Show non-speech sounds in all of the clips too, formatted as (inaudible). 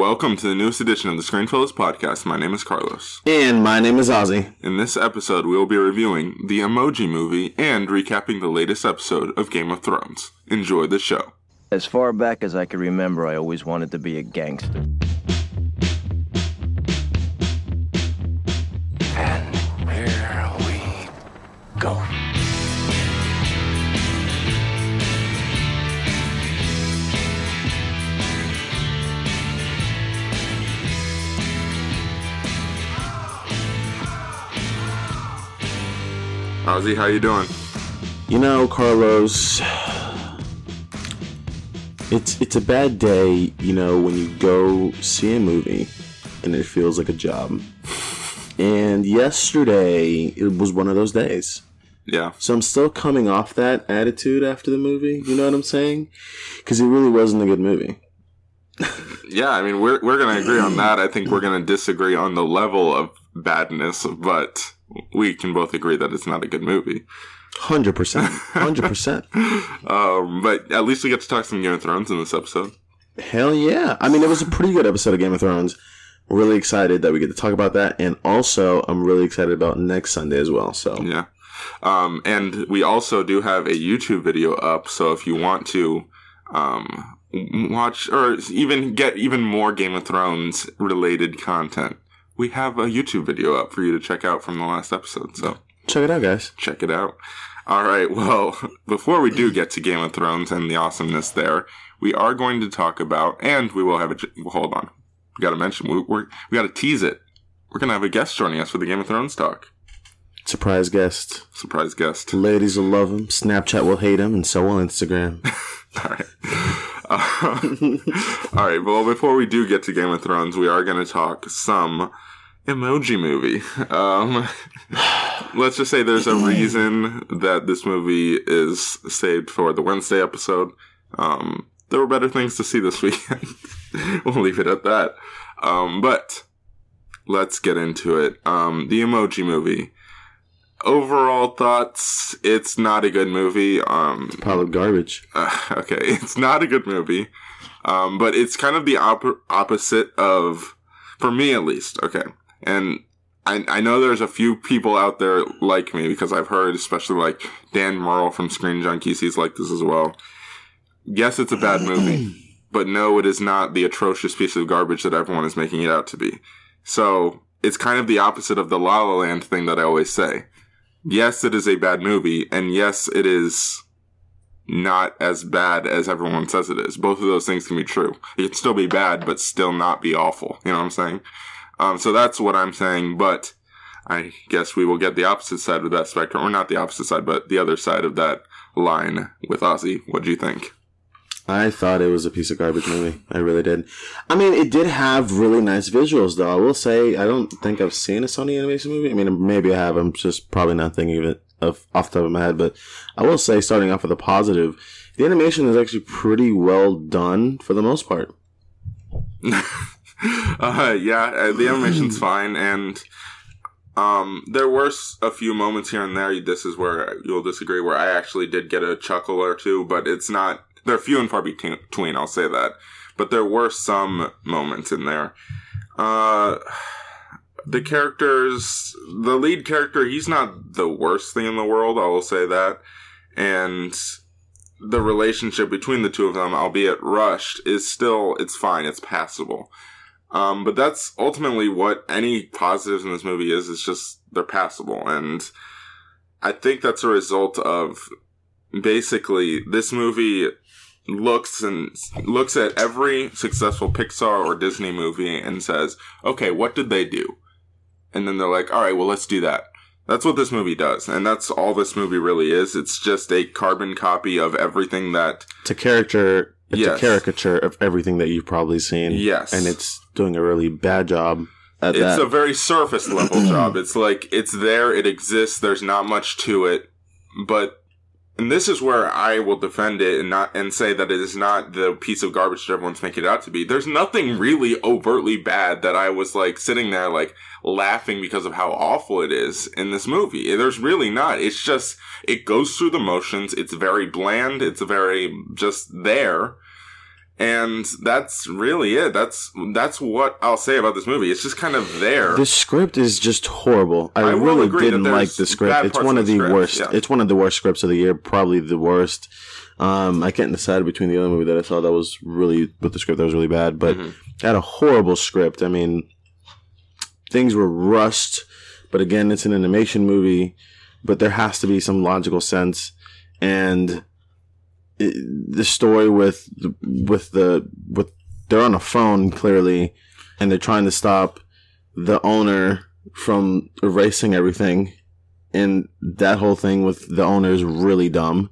Welcome to the newest edition of the Screenfellows podcast. My name is Carlos. And my name is Ozzy. In this episode, we will be reviewing the Emoji Movie and recapping the latest episode of Game of Thrones. Enjoy the show. As far back as I can remember, I always wanted to be a gangster. Ozzy, how you doing? You know, Carlos, it's it's a bad day, you know, when you go see a movie and it feels like a job. And yesterday it was one of those days. Yeah. So I'm still coming off that attitude after the movie, you know what I'm saying? Cuz it really wasn't a good movie. Yeah, I mean, we're, we're going to agree on that. I think we're going to disagree on the level of badness, but we can both agree that it's not a good movie. 100%. 100%. (laughs) Um, but at least we get to talk some Game of Thrones in this episode. Hell yeah. I mean, it was a pretty good episode of Game of Thrones. Really excited that we get to talk about that. And also, I'm really excited about next Sunday as well. So, Yeah. Um, and we also do have a YouTube video up, so if you want to um, watch or even get even more Game of Thrones related content, we have a YouTube video up for you to check out from the last episode. So check it out, guys. check it out. All right. Well, (laughs) before we do get to Game of Thrones and the awesomeness there, we are going to talk about, and we will have a. Hold on, we got to mention we, we're we got to tease it. We're gonna have a guest joining us for the Game of Thrones talk. Surprise guest. Surprise guest. Ladies will love him. Snapchat will hate him. And so will Instagram. (laughs) All right. Uh, (laughs) all right. Well, before we do get to Game of Thrones, we are going to talk some emoji movie. (laughs) Um, let's just say there's a reason that this movie is saved for the Wednesday episode. Um, there were better things to see this weekend. (laughs) we'll leave it at that. Um, but let's get into it. Um, the emoji movie. Overall thoughts, it's not a good movie. Um, Pile of garbage. uh, okay, (laughs) it's not a good movie, um, but it's kind of the op- opposite of, for me at least. Okay, and I, I know there's a few people out there like me because I've heard, especially like Dan Murrell from Screen Junkies, he's like this as well. Yes, it's a bad movie, (clears throat) but no, it is not the atrocious piece of garbage that everyone is making it out to be. So it's kind of the opposite of the La La Land thing that I always say. Yes, it is a bad movie, and yes, it is not as bad as everyone says it is. Both of those things can be true. It can still be bad, but still not be awful. You know what I'm saying? Um, so that's what I'm saying, but I guess we will get the opposite side of that spectrum, or not the opposite side, but the other side of that line with Ozzy. What do you think? I thought it was a piece of garbage movie. I really did. I mean, it did have really nice visuals, though. I will say, I don't think I've seen a Sony animation movie. I mean, maybe I have. I'm just probably not thinking of it of, off the top of my head. But I will say, starting off with a positive, the animation is actually pretty well done for the most part. (laughs) (laughs) uh, yeah, uh, the animation's (laughs) fine, and um, there were a few moments here and there. This is where you'll disagree, where I actually did get a chuckle or two, but it's not. They're few and far between. I'll say that, but there were some moments in there. Uh, the characters, the lead character, he's not the worst thing in the world. I will say that, and the relationship between the two of them, albeit rushed, is still it's fine. It's passable. Um, but that's ultimately what any positives in this movie is. It's just they're passable, and I think that's a result of basically this movie looks and looks at every successful Pixar or Disney movie and says, "Okay, what did they do?" And then they're like, "All right, well, let's do that." That's what this movie does, and that's all this movie really is. It's just a carbon copy of everything that To character. It's Yes. a caricature of everything that you've probably seen. Yes. And it's doing a really bad job at it's that. a very surface level (clears throat) job. It's like it's there, it exists. There's not much to it, but and this is where I will defend it and not and say that it is not the piece of garbage that everyone's making it out to be. There's nothing really overtly bad that I was like sitting there like laughing because of how awful it is in this movie. There's really not. It's just it goes through the motions. It's very bland. It's very just there. And that's really it. That's that's what I'll say about this movie. It's just kind of there. The script is just horrible. I, I really didn't like the script. It's one of the script, worst. yeah. It's one of the worst scripts of the year. Probably the worst. Um, I can't decide between the other movie that I saw that was really with the script that was really bad, but Mhm. had a horrible script. I mean, things were rushed, but again, it's an animation movie, but there has to be some logical sense, and the story with the, with the with they're on a phone clearly, and they're trying to stop the owner from erasing everything, and that whole thing with the owner is really dumb.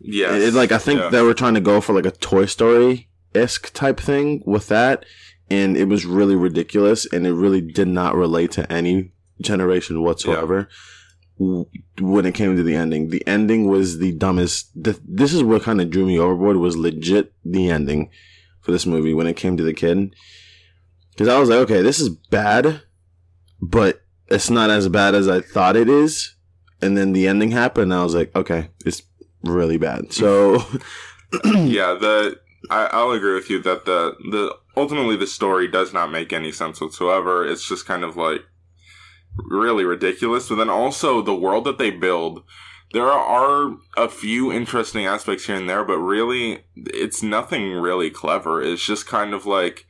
Yeah, It, like I think Yeah. they were trying to go for like a Toy Story esque type thing with that, and it was really ridiculous, and it really did not relate to any generation whatsoever. w- When it came to the ending, the ending was the dumbest. th- This is what kind of drew me overboard. Was legit the ending for this movie when it came to the kid, because I was like, okay, this is bad, but it's not as bad as I thought it is. And then the ending happened, and I was like, okay, it's really bad. So (clears throat) yeah, the I, I'll agree with you that the the ultimately the story does not make any sense whatsoever. It's just kind of like really ridiculous. But then also the world that they build, there are a few interesting aspects here and there, but really it's nothing really clever. It's just kind of like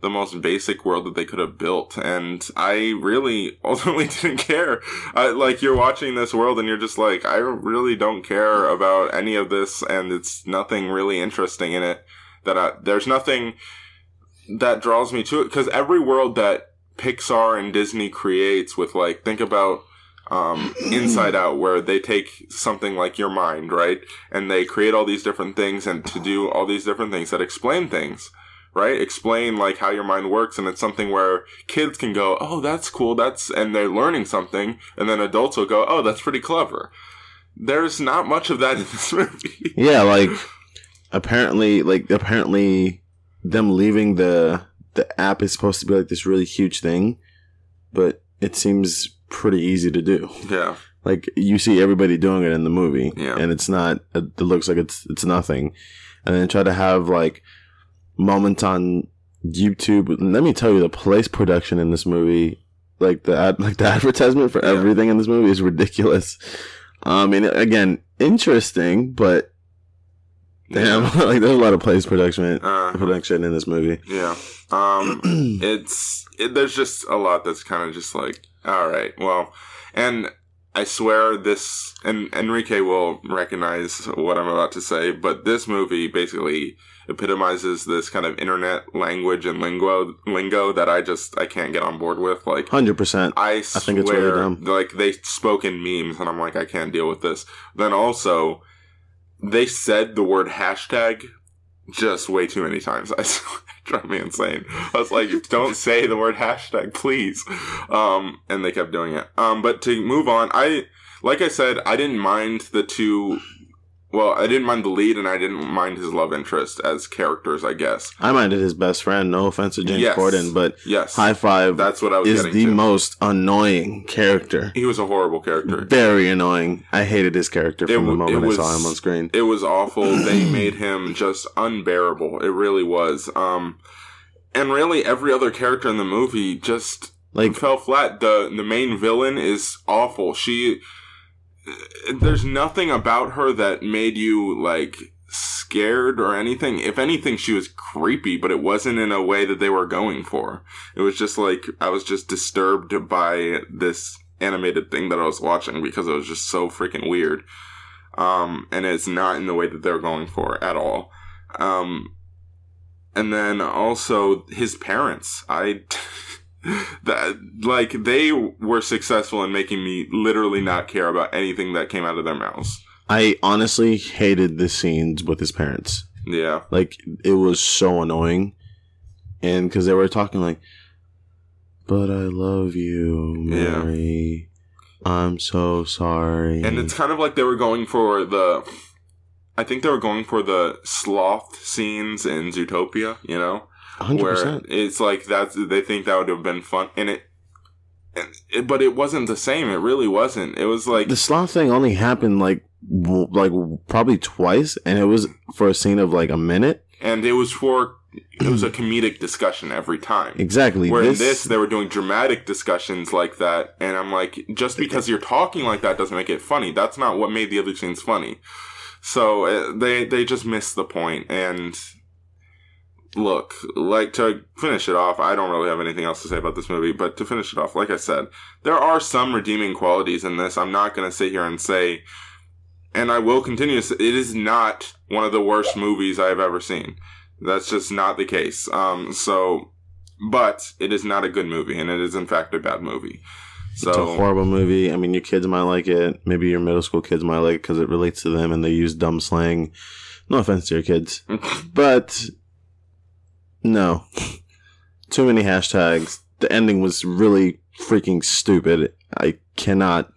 the most basic world that they could have built and i really (laughs) ultimately didn't care I, like you're watching this world and you're just like i really don't care about any of this and it's nothing really interesting in it that I, there's nothing that draws me to it because every world that pixar and disney creates with like think about um, (clears throat) inside out where they take something like your mind right and they create all these different things and to do all these different things that explain things right? Explain like how your mind works, and it's something where kids can go, "Oh, that's cool," that's and they're learning something, and then adults will go, "Oh, that's pretty clever." There's not much of that in this (laughs) movie. yeah, like apparently, like apparently, them leaving the the app is supposed to be like this really huge thing, but it seems pretty easy to do. yeah, Like you see everybody doing it in the movie, Yeah. and it's not. It looks like it's it's nothing, and then try to have like moments on YouTube. Let me tell you, the place production in this movie, like the ad, (laughs) like the advertisement for Yeah. everything in this movie is ridiculous. Um, mean, again, interesting, but damn, (laughs) like there's a lot of place production Uh, production in this movie. yeah. Um, (clears throat) it's it, there's just a lot that's kind of just like, all right, well, and I swear this, and Enrique will recognize what I'm about to say, but this movie basically epitomizes this kind of internet language and lingo lingo that I just I can't get on board with. Like Hundred percent. I swear, think it's really dumb. like they spoke in memes, and I'm like, I can't deal with this. Then also, they said the word hashtag just way too many times. (laughs) I drove me insane. I was like, (laughs) don't say the word hashtag, please. Um, and they kept doing it. Um, but to move on, I like I said, I didn't mind the two. Well, I didn't mind the lead, and I didn't mind his love interest as characters. I guess. I minded his best friend. No offense to James Yes. Corden, but Yes, High Five that's what I was is the to. most annoying character. he was a horrible character. Very annoying. I hated his character It from the it moment I saw him on screen. It was awful. they (clears throat) made him just unbearable. It really was. Um, and really, every other character in the movie just Like fell flat. the The main villain is awful. She, there's nothing about her that made you like scared or anything. If anything, she was creepy, but it wasn't in a way that they were going for. It was just like I was just disturbed by this animated thing that I was watching because it was just so freaking weird. Um, and it's not in the way that they're going for at all. Um, and then also his parents, I, (laughs) that, like, they were successful in making me literally not care about anything that came out of their mouths. I honestly hated the scenes with his parents. Yeah. Like it was so annoying, and because they were talking like, "But I love you, Yeah. Mary. I'm so sorry." And it's kind of like they were going for the, I think they were going for the sloth scenes in Zootopia, you know? Hundred where percent. it's like that's they think that would have been fun and it, and it but it wasn't the same it really wasn't it was like The sloth thing only happened like w- like probably twice, and it was for a scene of like a minute. and it was for it was a comedic discussion every time. Exactly. Where in This- this, they were doing dramatic discussions like that, and I'm like, just because you're talking like that doesn't make it funny. That's not what made the other scenes funny. So uh, they they just missed the. And look, like to finish it off, I don't really have anything else to say about this movie. But to finish it off, like I said, there are some redeeming qualities in this. I'm not going to sit here and say, and I will continue to say, it is not one of the worst movies I've ever seen. That's just not the case. Um, so, but it is not a good movie, and it is in fact a bad movie. So It's a horrible movie. I mean, your kids might like it. Maybe your middle school kids might like it because it relates to them and they use dumb slang. No offense to your kids, (laughs) but no. Too many hashtags. The ending was really freaking stupid. I cannot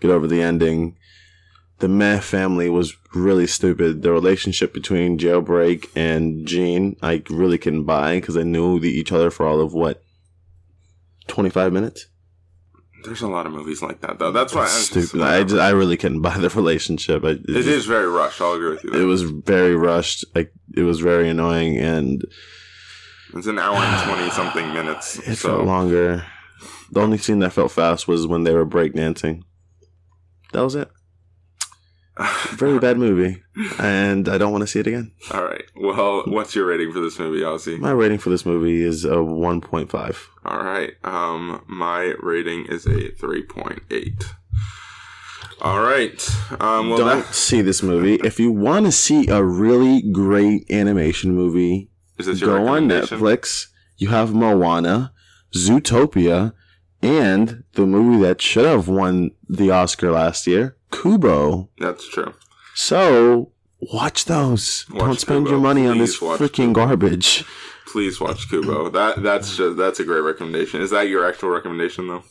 get over the ending. The Meh family was really stupid. The relationship between Jailbreak and Gene, I really couldn't buy because they knew the, each other for all of what, 25 minutes? there's a lot of movies like that, though. That's why I'm just- stupid. I, just, I really couldn't buy the (laughs) relationship. I, it, It just- is very rushed. I'll agree with you. It was very rushed. Like it was very annoying, and It's an hour and (sighs) twenty something minutes. it so felt longer. The only scene that felt fast was when they were breakdancing. That was it. (sighs) Very bad movie, and I don't want to see it again. All right. Well, (laughs) what's your rating for this movie, Ozzy? My rating for this movie is a one point five. All right. Um, my rating is a three point eight. All right. Um, well, don't that, see this movie. If you want to see a really great animation movie, is this your go on? Netflix. You have Moana, Zootopia, and the movie that should have won the Oscar last year, Kubo. That's true. So watch those. Watch Don't spend Kubo. your money on this Please freaking garbage. Please watch Kubo. That that's just that's a great recommendation. Is that your actual recommendation though?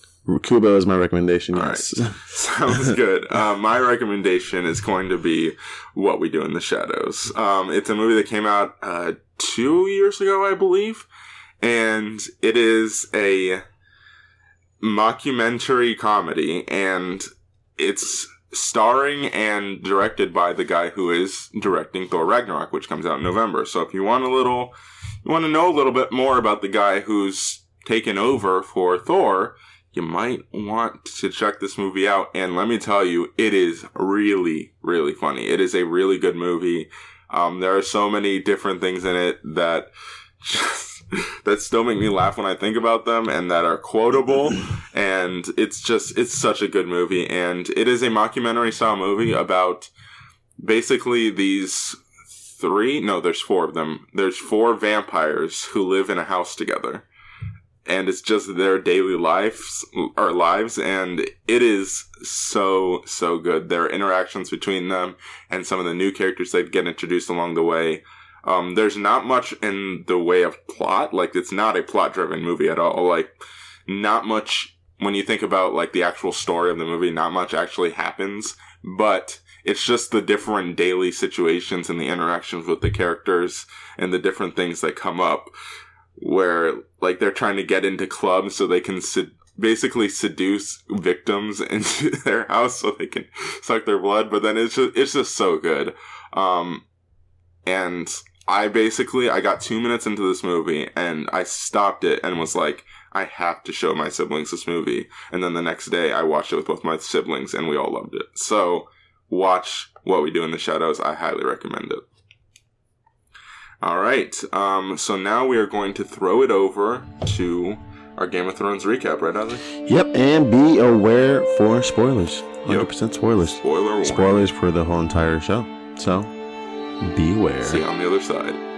Kubo is my recommendation. All Yes. (laughs) Sounds good. (laughs) Uh, my recommendation is going to be What We Do in the Shadows. Um, it's a movie that came out uh, two years ago, I believe, and it is a mockumentary comedy, and it's starring and directed by the guy who is directing Thor Ragnarok, which comes out in November. So if you want a little, you want to know a little bit more about the guy who's taken over for Thor, you might want to check this movie out. And let me tell you, it is really, really funny. It is a really good movie. Um, there are so many different things in it that just, (laughs) that still make me laugh when I think about them and that are quotable. (clears throat) and it's just, it's such a good movie. And it is a mockumentary style movie about basically these three, no, there's four of them. There's four vampires who live in a house together and it's just their daily lives our lives and it is so so good. There are interactions between them and some of the new characters that get introduced along the way. Um, there's not much in the way of plot. Like it's not a plot driven movie at all. Like not much when you think about like the actual story of the movie not much actually happens. But it's just the different daily situations and the interactions with the characters and the different things that come up where like they're trying to get into clubs so they can sed- basically seduce victims (laughs) into their house so they can suck their blood but then it's just it's just so good. Um and i basically i got two minutes into this movie and i stopped it and was like i have to show my siblings this movie. And then the next day i watched it with both my siblings and we all loved it. So watch what we do in the shadows. I highly recommend it all right. Um, so now we are going to throw it over to our Game of Thrones recap, right, Ozzy? Yep, and be aware for spoilers. 100% spoilers. Spoiler warning. Spoilers for the whole entire show. So, beware. See you on the other side.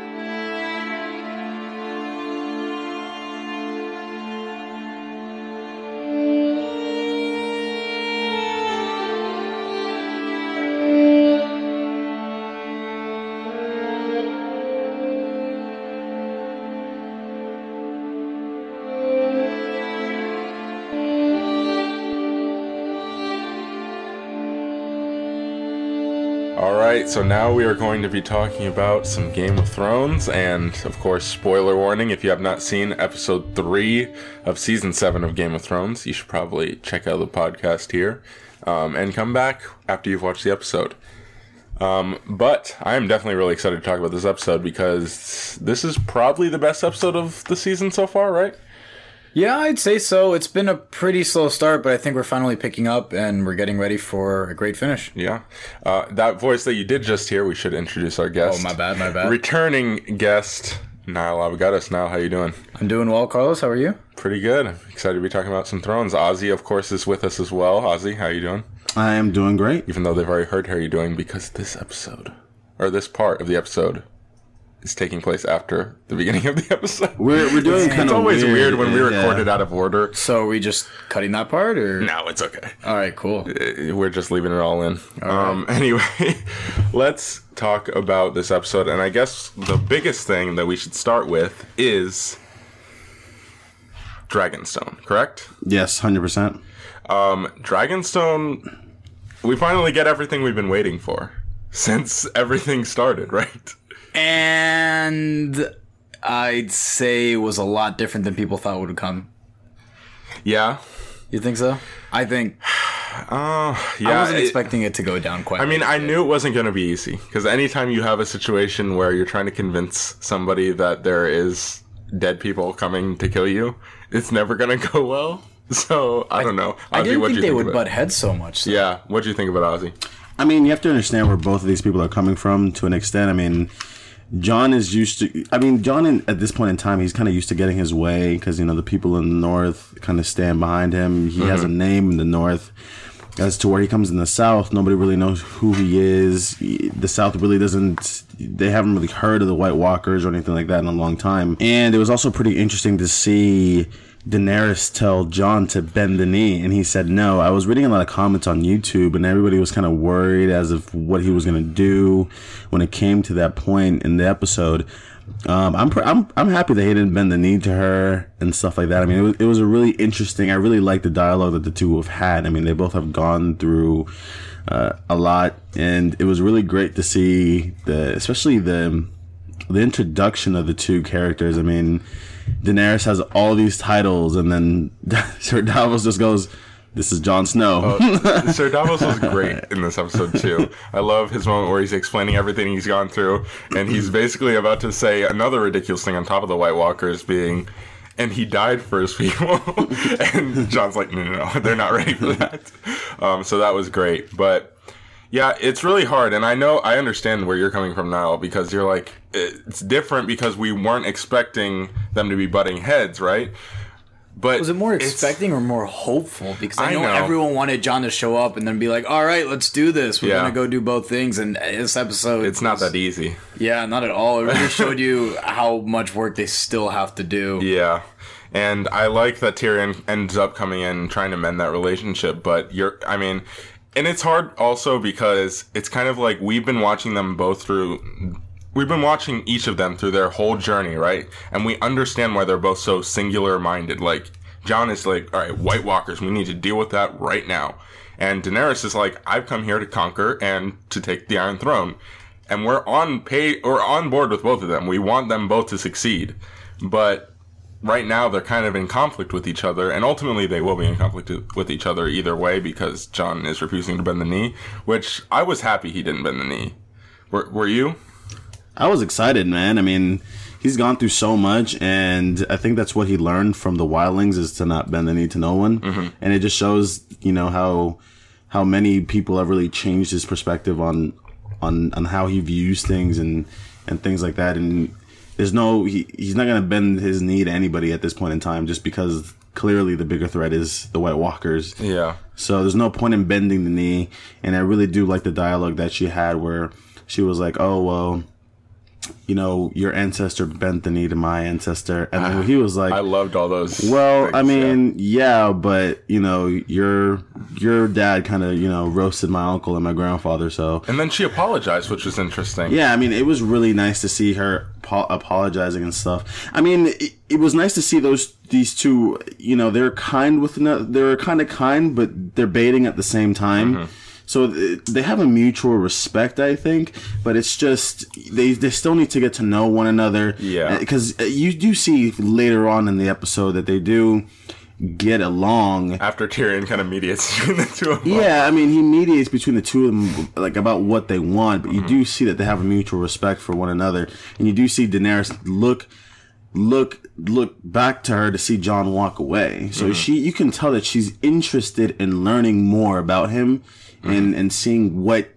So now we are going to be talking about some Game of Thrones, and of course, spoiler warning if you have not seen episode 3 of season 7 of Game of Thrones, you should probably check out the podcast here um, and come back after you've watched the episode. Um, but I am definitely really excited to talk about this episode because this is probably the best episode of the season so far, right? Yeah, I'd say so. It's been a pretty slow start, but I think we're finally picking up and we're getting ready for a great finish. Yeah. Uh, that voice that you did just hear, we should introduce our guest. Oh, my bad, my bad. Returning guest, Niall Avogadis. Niall, how you doing? I'm doing well, Carlos. How are you? Pretty good. Excited to be talking about some Thrones. Ozzy, of course, is with us as well. Ozzy, how you doing? I am doing great. Even though they've already heard how you're doing because this episode, or this part of the episode, is taking place after the beginning of the episode. We're, we're doing kind It's of always weird, when we yeah. record it out of order. So are we just cutting that part, or No, it's okay. all right, cool. Uh, We're just leaving it all in. um, (laughs) anyway, let's talk about this episode. And I guess the biggest thing that we should start with is Dragonstone, correct? Yes, hundred percent. Um, Dragonstone, we finally get everything we've been waiting for since everything started, (laughs) right? And I'd say it was a lot different than people thought would come. Yeah. You think so? I think (sighs) Uh, yeah. I wasn't it- expecting it to go down quite. I mean, I knew it wasn't going to be easy because anytime you have a situation where you're trying to convince somebody that there is dead people coming to kill you, it's never going (laughs) to go well. So I don't know. I didn't what'd think you they would butt heads so much. so- Yeah, what do you think about Ozzy? I mean, you have to understand where both of these people are coming from to an extent. I mean, Jon is used to. I mean, Jon in, at this point in time, he's kind of used to getting his way because you know the people in the north kind of stand behind him. He has a mm-hmm. name in the north. As to where he comes in the south, nobody really knows who he is. The south really doesn't. They haven't really heard of the White Walkers or anything like that in a long time. And it was also pretty interesting to see Daenerys tell Jon to bend the knee, and he said no. I was reading a lot of comments on YouTube, and everybody was kind of worried as of what he was going to do when it came to that point in the episode. Um, I'm, pr- I'm I'm happy that he didn't bend the knee to her and stuff like that. I mean, it was, it was a really interesting. I really like the dialogue that the two have had. I mean, they both have gone through uh, a lot, and it was really great to see the, especially the the introduction of the two characters. I mean, Daenerys has all these titles, and then (laughs) Sir Davos just goes, "This is Jon Snow." (laughs) Sir Davos was great in this episode too. I love his moment where he's explaining everything he's gone through, and he's basically about to say another ridiculous thing on top of the White Walkers being, and he died for his people. (laughs) and Jon's like, no, no, no, they're not ready for that. Um, so that was great, but. Yeah, it's really hard, and I know I understand where you're coming from now because you're like it's different because we weren't expecting them to be butting heads, right? But Was it more expecting or more hopeful? Because I, I know, know. everyone wanted Jon to show up and then be like, "All right, let's do this. We're Yeah. gonna go do both things." And this episode, It's not that easy. Yeah, not at all. It really (laughs) showed you how much work they still have to do. Yeah. And I like that Tyrion ends up coming in and trying to mend that relationship, but you're I mean and it's hard also because it's kind of like we've been watching them both through we've been watching each of them through their whole journey, right? And we understand why they're both so singular minded. Like Jon is like, all right, White Walkers, we need to deal with that right now. And Daenerys is like, I've come here to conquer and to take the Iron Throne. And we're on pay or on board with both of them. We want them both to succeed. But right now they're kind of in conflict with each other, and ultimately they will be in conflict with each other either way because Jon is refusing to bend the knee, which I was happy he didn't bend the knee. Were, were you? I was excited, man. I mean, he's gone through so much, and I think that's what he learned from the Wildlings is to not bend the knee to no one, mm-hmm. and it just shows, you know, how how many people have really changed his perspective on on on how he views things and and things like that. And there's no he, he's not gonna bend his knee to anybody at this point in time, just because clearly the bigger threat is the White Walkers. Yeah. So there's no point in bending the knee. And I really do like the dialogue that she had where she was like, oh, well, you know, your ancestor bent the knee to my ancestor. And then he was like, I loved all those. well, things, I yeah. mean, yeah. but you know, your your dad kind of you know roasted my uncle and my grandfather. So And then she apologized, which was interesting. yeah, I mean, it was really nice to see her po- apologizing and stuff. I mean, it, it was nice to see those these two. You know, they're kind with no, they're kind of kind, but they're baiting at the same time. Mm-hmm. So uh, they have a mutual respect, I think, but it's just they they still need to get to know one another. Yeah. Uh, because uh, you do see later on in the episode that they do get along. After Tyrion kind of mediates (laughs) between the two of them. Yeah, I mean, he mediates between the two of them, like about what they want, but you mm-hmm. do see that they have a mutual respect for one another, and you do see Daenerys look, look, look back to her to see Jon walk away. So mm-hmm. she, you can tell that she's interested in learning more about him, and and seeing what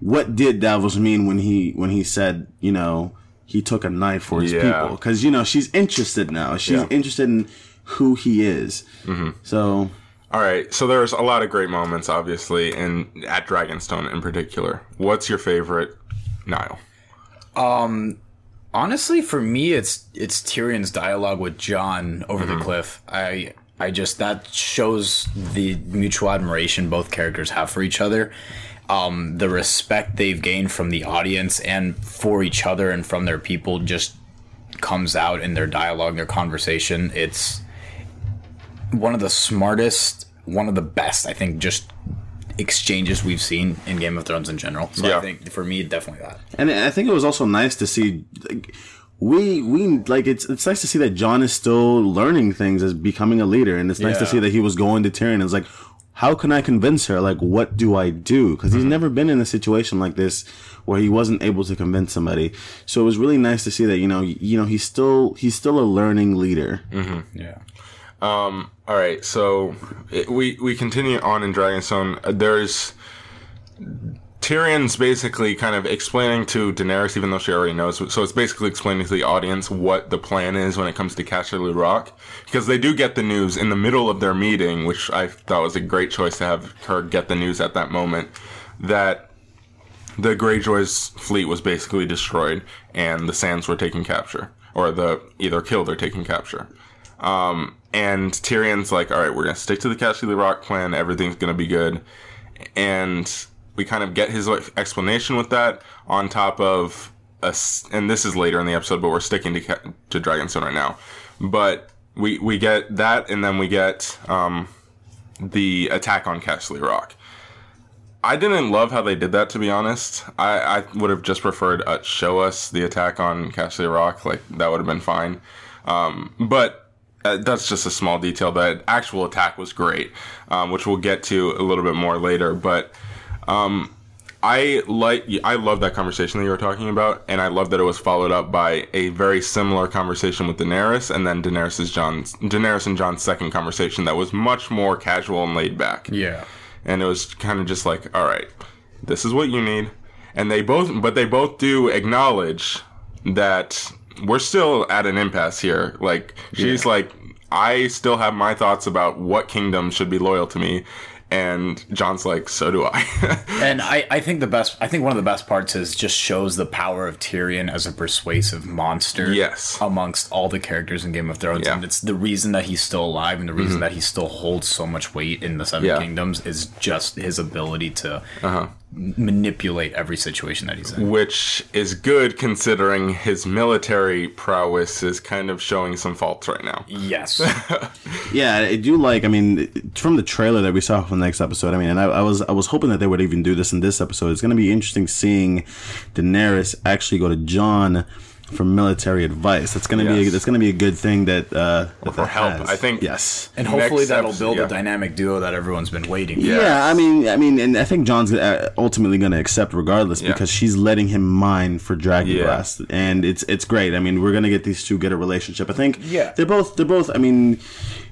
what did Davos mean when he when he said, you know, he took a knife for his Yeah. people, because you know she's interested now. She's Yeah. interested in who he is. Mm-hmm. So All right, so there's a lot of great moments, obviously, and at Dragonstone in particular. What's your favorite, Niall? Um, honestly, for me, it's it's Tyrion's dialogue with Jon over the mm-hmm. cliff. I I just that shows the mutual admiration both characters have for each other. Um, the respect they've gained from the audience and for each other and from their people just comes out in their dialogue, their conversation. It's one of the smartest, one of the best, I think, just exchanges we've seen in Game of Thrones in general. So Yeah. I think for me, definitely that. And I think it was also nice to see, like, we we like it's it's nice to see that Jon is still learning things as becoming a leader, and it's nice to see that he was going to Tyrion. and It's like, how can I convince her? Like, what do I do? Because he's never been in a situation like this where he wasn't able to convince somebody. So it was really nice to see that you know you know he's still he's still a learning leader. Yeah. Um, all right, so it, we we continue on in Dragonstone. Uh, there's Tyrion's basically kind of explaining to Daenerys, even though she already knows. So it's basically explaining to the audience what the plan is when it comes to Casterly Rock, because they do get the news in the middle of their meeting, which I thought was a great choice to have her get the news at that moment. That the Greyjoy's fleet was basically destroyed, and the Sands were taken capture, or the either killed or taken capture. Um, and Tyrion's like, all right, we're gonna stick to the Casterly Rock plan. Everything's gonna be good. And we kind of get his explanation with that on top of us. And this is later in the episode, but we're sticking to to Dragonstone right now. But we we get that, and then we get um, the attack on Casterly Rock. I didn't love how they did that, to be honest. I, I would have just preferred uh, show us the attack on Casterly Rock. Like that would have been fine. Um, but uh, that's just a small detail. The actual attack was great, um, which we'll get to a little bit more later. But um, I like I love that conversation that you were talking about, and I love that it was followed up by a very similar conversation with Daenerys, and then Daenerys's Jon's Daenerys and Jon's second conversation that was much more casual and laid back. Yeah. and it was kind of just like all right this is what you need. And they both but they both do acknowledge that we're still at an impasse here. Like she's like i still have my thoughts about what kingdom should be loyal to me and john's like so do i (laughs) And I, I think the best I think one of the best parts is just shows the power of Tyrion as a persuasive monster. Yes. Amongst all the characters in Game of Thrones. Yeah. And it's the reason that he's still alive and the reason that he still holds so much weight in the Seven Yeah. Kingdoms is just his ability to Uh-huh. M- manipulate every situation that he's in. which is good considering his military prowess is kind of showing some faults right now Yes. (laughs) Yeah, I do like. I mean, from the trailer that we saw from the next episode. I mean, and I, I was I was hoping that they would even do this in this episode. It's going to be interesting seeing Daenerys actually go to Jon for military advice. That's going to be Yes. that's going to be a good thing that uh, that for that help has. i think yes. and hopefully that'll episode- build yeah. a dynamic duo that everyone's been waiting for. Yeah. Yeah, I mean, I mean, and I think Jon's uh, ultimately going to accept regardless Yeah. because she's letting him mine for Dragon Yeah. Glass, and it's it's great. I mean, we're going to get these two get a relationship. I think. Yeah. they're both they're both. I mean,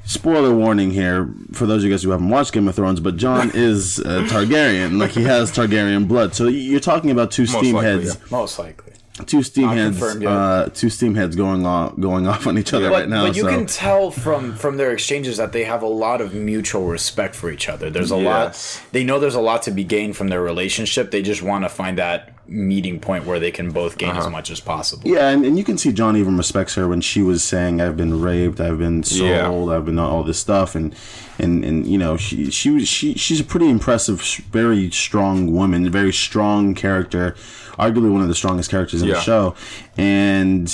spoiler warning here for those of you guys who haven't watched Game of Thrones, but Jon (laughs) is a Targaryen, like he has Targaryen blood. So you're talking about two steamheads, likely, heads, Most likely. Two steam Not heads, uh, two steam heads going on going off on each other but, right now. but you so. can tell from from their exchanges that they have a lot of mutual respect for each other. There's a Yes. lot. They know there's a lot to be gained from their relationship. They just want to find that meeting point where they can both gain Uh-huh. as much as possible. Yeah, and, and you can see Jon even respects her when she was saying, "I've been raped, I've been Yeah. sold, I've been all this stuff," and and and you know, she she was she she's a pretty impressive, very strong woman, very strong character, arguably one of the strongest characters in Yeah. the show. And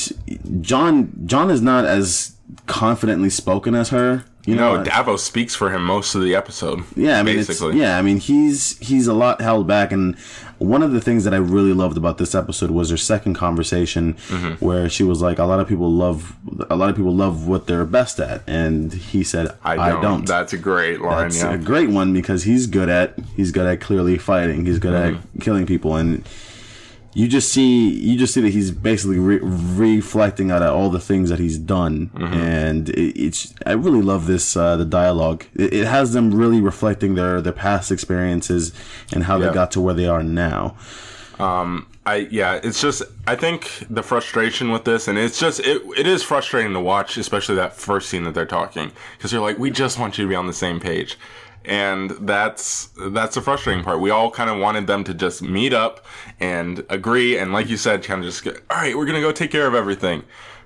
Jon Jon is not as confidently spoken as her. You no know, davos speaks for him most of the episode yeah, I mean, basically It's, yeah, I mean, he's he's a lot held back, and one of the things that I really loved about this episode was her second conversation, Mm-hmm. where she was like, "A lot of people love, a lot of people love what they're best at," and he said, "I don't." That's a great line. That's yeah. a great one because he's good at he's good at clearly fighting. He's good Mm-hmm. at killing people, and you just see you just see that he's basically re- reflecting out of all the things that he's done, Mm-hmm. and it, it's I really love this uh, the dialogue. It, it has them really reflecting their their past experiences and how Yeah. they got to where they are now. Um, I yeah, it's just I think the frustration with this, and it's just it it is frustrating to watch, especially that first scene that they're talking, because you're like, we just want you to be on the same page, and that's that's the frustrating part. We all kind of wanted them to just meet up and agree, and like you said, kind of just get, all right, we're gonna go take care of everything.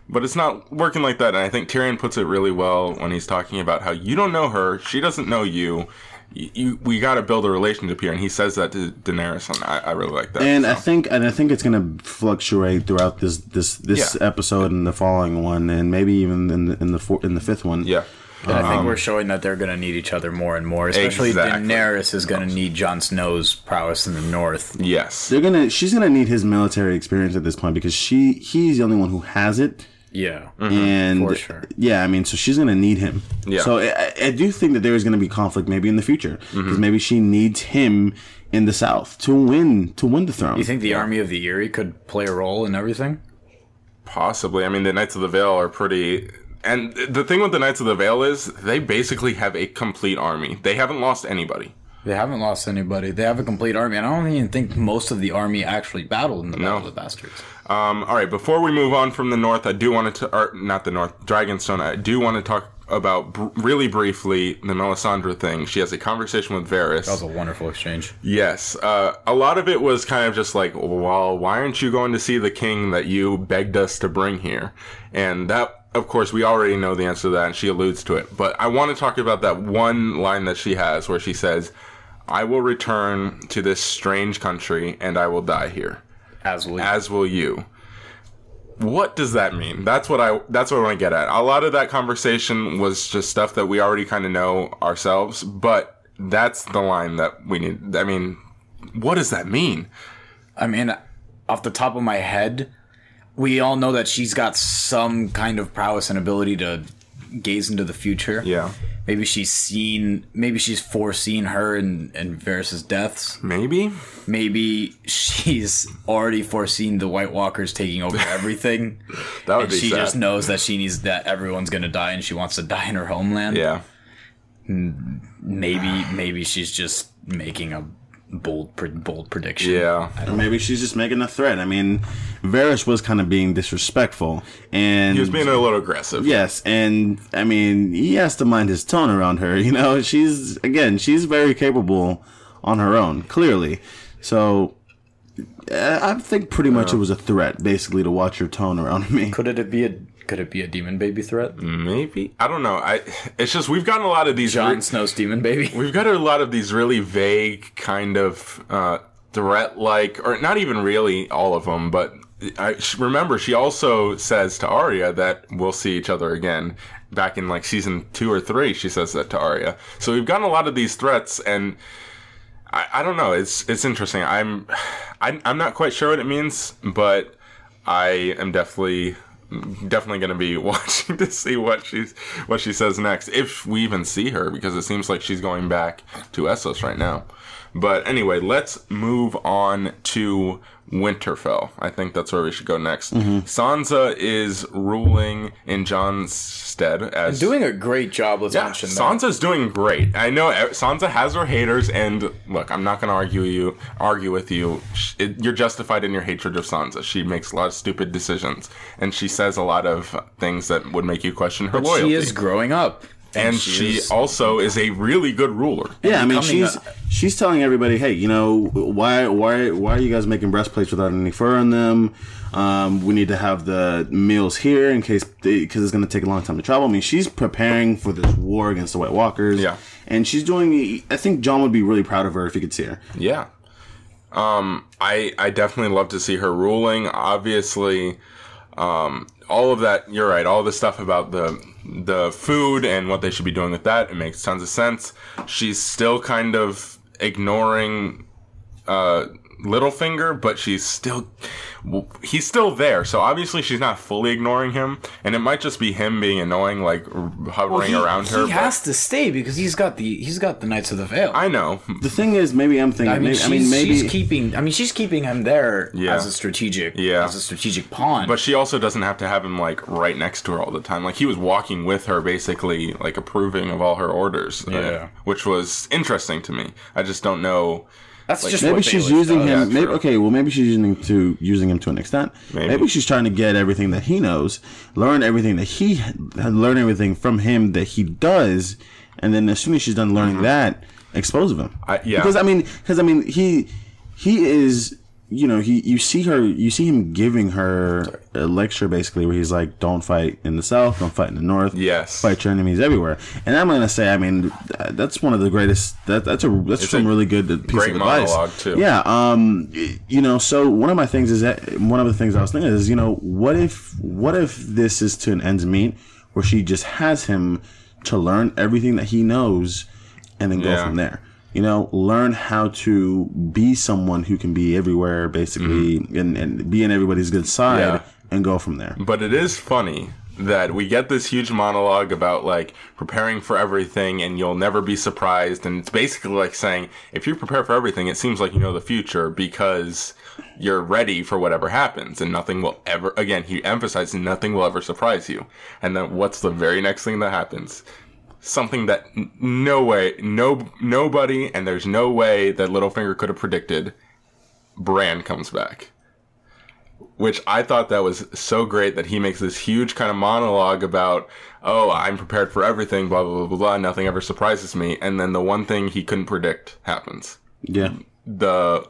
But it's not working like that, and I think Tyrion puts it really well when he's talking about how you don't know her, she doesn't know you. You, you we got to build a relationship here, and he says that to Daenerys, and I, I really like that. And so. I think and I think it's gonna fluctuate throughout this this this Yeah. episode and the following one, and maybe even in the in the four, in the fifth one. yeah. And I think um, we're showing that they're going to need each other more and more. Especially Exactly. Daenerys is going to need Jon Snow's prowess in the north. Yes. they're gonna she's gonna need his military experience at this point because she he's the only one who has it Yeah. Mm-hmm. and for sure. yeah i mean so she's gonna need him Yeah. so I, I do think that there is gonna be conflict maybe in the future because mm-hmm. maybe she needs him in the south to win to win the throne You think the army of the Eyrie could play a role in everything? Possibly. I mean, the Knights of the Vale are pretty. And the thing with the Knights of the Vale is they basically have a complete army. They haven't lost anybody. They haven't lost anybody. They have a complete army. And I don't even think most of the army actually battled in the Battle of the Bastards. Um, all right, before we move on from the north, I do want to, or not the north, Dragonstone. I do want to talk about br- really briefly the Melisandre thing. She has a conversation with Varys. That was a wonderful exchange. Yes, uh, a lot of it was kind of just like, well, why aren't you going to see the king that you begged us to bring here? And that, of course, we already know the answer to that, and she alludes to it. But I want to talk about that one line that she has where she says, I will return to this strange country and I will die here, As we as will you. What does that mean? That's what I that's what I want to get at. A lot of that conversation was just stuff that we already kind of know ourselves, but that's the line that we need. I mean, what does that mean? I mean, off the top of my head, we all know that she's got some kind of prowess and ability to gaze into the future. Yeah. Maybe she's seen, maybe she's foreseen her and, and Varys' deaths. Maybe. Maybe (laughs) she's already foreseen the White Walkers taking over (laughs) everything. That would and be she sad. just knows that she needs that everyone's gonna die and she wants to die in her homeland. Yeah. Maybe maybe she's just making a bold pre- bold prediction. Yeah. or maybe she's just making a threat i mean Varys was kind of being disrespectful and He was being a little aggressive. Yes, and I mean he has to mind his tone around her. (laughs) You know, she's again, she's very capable on her own, clearly. So I think pretty much it was a threat, basically, to watch your tone around (laughs) me. Could it be a could it be a demon baby threat? Maybe. I don't know. I. It's just we've gotten a lot of these. Jon re- Snow's demon baby. (laughs) we've got a lot of these really vague kind of uh, threat-like, or not even really all of them, but I remember she also says to Arya that we'll see each other again. Back in like season two or three, she says that to Arya. So we've gotten a lot of these threats, and I, I don't know. It's it's interesting. I'm (sighs) I, I'm not quite sure what it means, but I am definitely definitely going to be (laughs) watching to see what she's what she says next, if we even see her, because it seems like she's going back to Essos right now. But anyway, let's move on to Winterfell. I think that's where we should go next. Mm-hmm. Sansa is ruling in Jon's stead as Doing a great job. Let's yeah, mention that. Sansa's doing great. I know Sansa has her haters, and look, I'm not going to argue you argue with you. It, you're justified in your hatred of Sansa. She makes a lot of stupid decisions, and she says a lot of things that would make you question her loyalty. She is growing up, and she is- also is a really good ruler. Yeah, I mean she's a- she's telling everybody, hey, you know, why why why are you guys making breastplates without any fur on them? Um, we need to have the meals here in case because it's going to take a long time to travel. I mean, she's preparing for this war against the White Walkers. Yeah. and she's doing. I think Jon would be really proud of her if he could see her. Yeah. Um, I I definitely love to see her ruling. Obviously, um, all of that. You're right. All the stuff about the the food and what they should be doing with that. It makes tons of sense. She's still kind of ignoring uh, Littlefinger, but she's still he's still there. So obviously she's not fully ignoring him, and it might just be him being annoying, like hovering he, around her. He but- has to stay because he's got the he's got the Knights of the Vale. I know, The thing is, maybe I'm thinking. I mean, maybe, she's, I mean, maybe she's keeping. I mean, she's keeping him there Yeah. as a strategic, Yeah. as a strategic pawn. but she also doesn't have to have him like right next to her all the time. Like he was walking with her, basically like approving of all her orders. uh, Yeah. which was interesting to me. I just don't know. That's just maybe she's Baelish using does. him. Yeah, maybe okay. Well, maybe she's using him to using him to an extent. Maybe. Maybe. she's trying to get everything that he knows, learn everything that he learn everything from him that he does, and then as soon as she's done learning that, expose him. Mm-hmm. I- yeah. Because I mean, because I mean, he he is. You know, he you see her, you see him giving her a lecture basically where he's like, "Don't fight in the south, don't fight in the north, Yes. fight your enemies everywhere." And I'm gonna say, I mean, that's one of the greatest. That that's a that's It's some a really good piece great of advice. monologue, too. Yeah, um, you know, so one of my things is that one of the things I was thinking is, you know, what if what if this is to an ends meet where she just has him to learn everything that he knows and then go Yeah. from there. You know, learn how to be someone who can be everywhere, basically, and, and be in everybody's good side, Mm-hmm. Yeah. and go from there. But it is funny that we get this huge monologue about like preparing for everything and you'll never be surprised and it's basically like saying if you prepare for everything it seems like you know the future because you're ready for whatever happens and nothing will ever again he emphasizes nothing will ever surprise you and then what's the very next thing that happens something that n- no way no nobody and there's no way that Littlefinger could have predicted Bran comes back which I thought that was so great that he makes this huge kind of monologue about, oh, I'm prepared for everything, blah, blah, blah, blah, blah, nothing ever surprises me. And then the one thing he couldn't predict happens. Yeah. The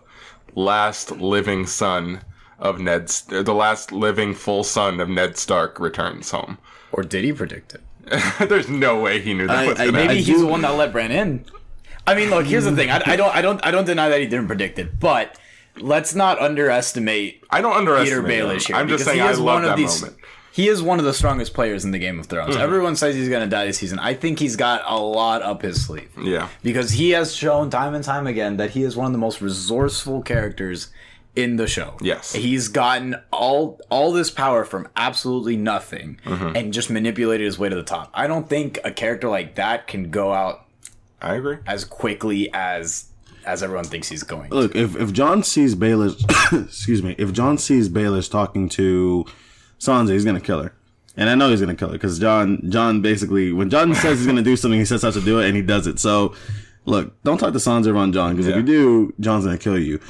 last living son of Ned, the last living full son of Ned Stark returns home. or did he predict it? (laughs) There's no way he knew that I- was I- going to Maybe. He's the one that let Bran in. I mean, look. Here's the thing. I, I don't. I don't. I don't deny that he didn't predict it, but let's not underestimate I don't underestimate Petyr Baelish here. I'm just saying he I love one that of these. moment. He is one of the strongest players in the Game of Thrones. Mm-hmm. Everyone says he's going to die this season. I think he's got a lot up his sleeve. Yeah. because he has shown time and time again that he is one of the most resourceful characters in the show. Yes. He's gotten all all this power from absolutely nothing Mm-hmm. and just manipulated his way to the top. I don't think a character like that can go out I agree. as quickly as as everyone thinks he's going. Look, if, if Jon sees Baelish, (coughs) excuse me, if Jon sees Baelish talking to Sansa, he's gonna kill her, and I know he's gonna kill her because Jon, Jon basically, when Jon (laughs) says he's gonna do something, he sets out to do it, and he does it. So, look, don't talk to Sansa around Jon because if you do, John's gonna kill you.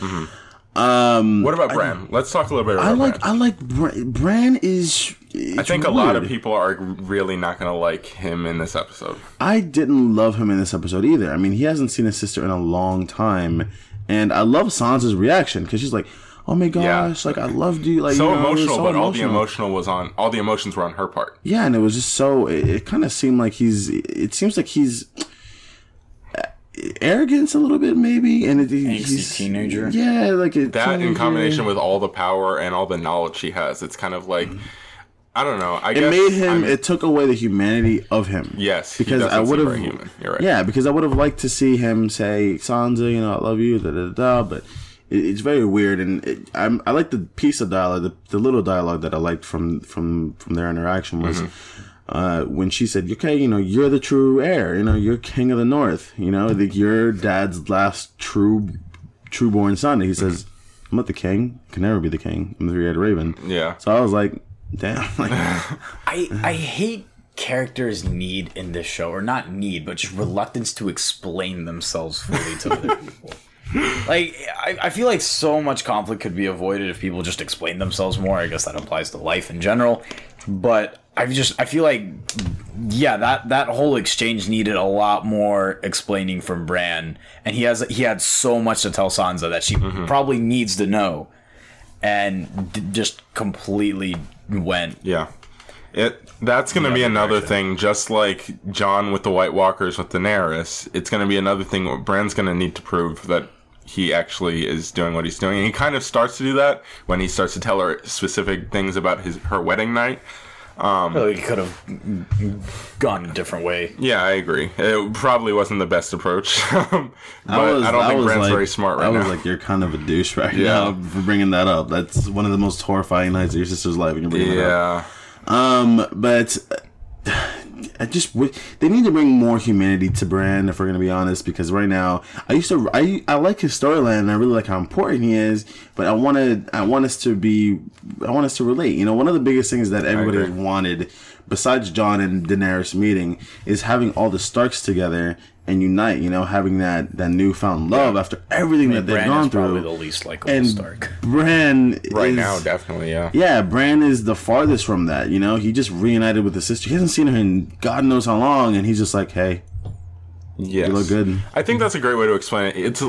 Um, what about Bran? Let's talk a little bit about I like, Bran. I like Bran, Bran is. I think a lot of people are really not going to like him in this episode. I didn't love him in this episode either. I mean, he hasn't seen his sister in a long time, and I love Sansa's reaction because she's like, "Oh my gosh, like I loved you." Like so you know, emotional, so but all the emotional. emotional was on all the emotions were on her part. Yeah, and it was just so. It, it kind of seemed like he's. It seems like he's arrogance a little bit, maybe, and it, he's teenager. Yeah, like a That in combination with all the power and all the knowledge she has, it's kind of like I don't know. I It guess made him. I'm- it took away the humanity of him. Yes, because I would have. human. You're right. Yeah, because I would have liked to see him say, "Sansa, you know, I love you," da da da. da but it, it's very weird, and it, I'm, I like the piece of dialogue, the, the little dialogue that I liked from from from their interaction was. Mm-hmm. Uh, when she said, "Okay, you know, you're the true heir. You know, you're king of the North. You know, like your dad's last true, true born son." And he says, "I'm not the king. Can never be the king. I'm the three-eyed raven." Yeah. So I was like, "Damn!" (laughs) Like, I I hate characters need in this show or not need but just reluctance to explain themselves fully to other (laughs) people like I, I feel like so much conflict could be avoided if people just explain themselves more i guess that applies to life in general but i just i feel like yeah that that whole exchange needed a lot more explaining from bran and he has he had so much to tell sansa that she mm-hmm. probably needs to know and d- just completely went Yeah. It that's going to be another thing just like Jon with the White Walkers with Daenerys. It's going to be another thing where Bran's going to need to prove that he actually is doing what he's doing. And he kind of starts to do that when he starts to tell her specific things about his her wedding night. Really could have gone a different way. Yeah, I agree. It probably wasn't the best approach, (laughs) but I, was- don't think was Bran's like- very smart right I was now. like, you're kind of a douche right Yeah. now for bringing that up. That's one of the most horrifying nights of your sister's life. And you're bringing that up. yeah, Um, but I just w- they need to bring more humanity to Bran if we're gonna be honest. Because right now, I used to I I like his storyline and I really like how important he is. But I wanted I want us to be I want us to relate. You know, one of the biggest things that everybody wanted, besides Jon and Daenerys meeting, is having all the Starks together and unite. You know, having that that newfound love after everything that they've Bran gone is probably the least likable and Stark. Bran right is- now, definitely, yeah. yeah, Bran is the farthest from that. You know, he just reunited with his sister. He hasn't seen her in God knows how long, and he's just like, "Hey, Yes. you look good." I think that's a great way to explain it. It's.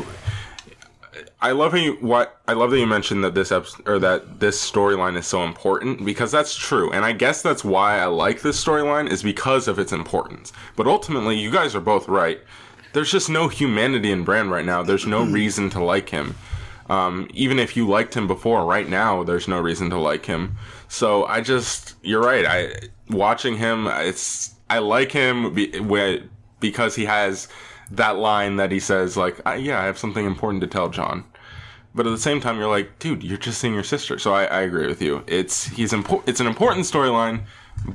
I love how you what I love that you mentioned that this episode or that this storyline is so important because that's true, and I guess that's why I like this storyline is because of its importance. But ultimately, you guys are both right. There's just no humanity in Bran right now. There's no reason to like him. Um, even if you liked him before, right now there's no reason to like him. So I just, you're right. I watching him, it's I like him be, where, because he has that line that he says like, I, "Yeah, I have something important to tell Jon." But at the same time, you're like, dude, you're just seeing your sister. So I, I agree with you. It's he's important. It's an important storyline,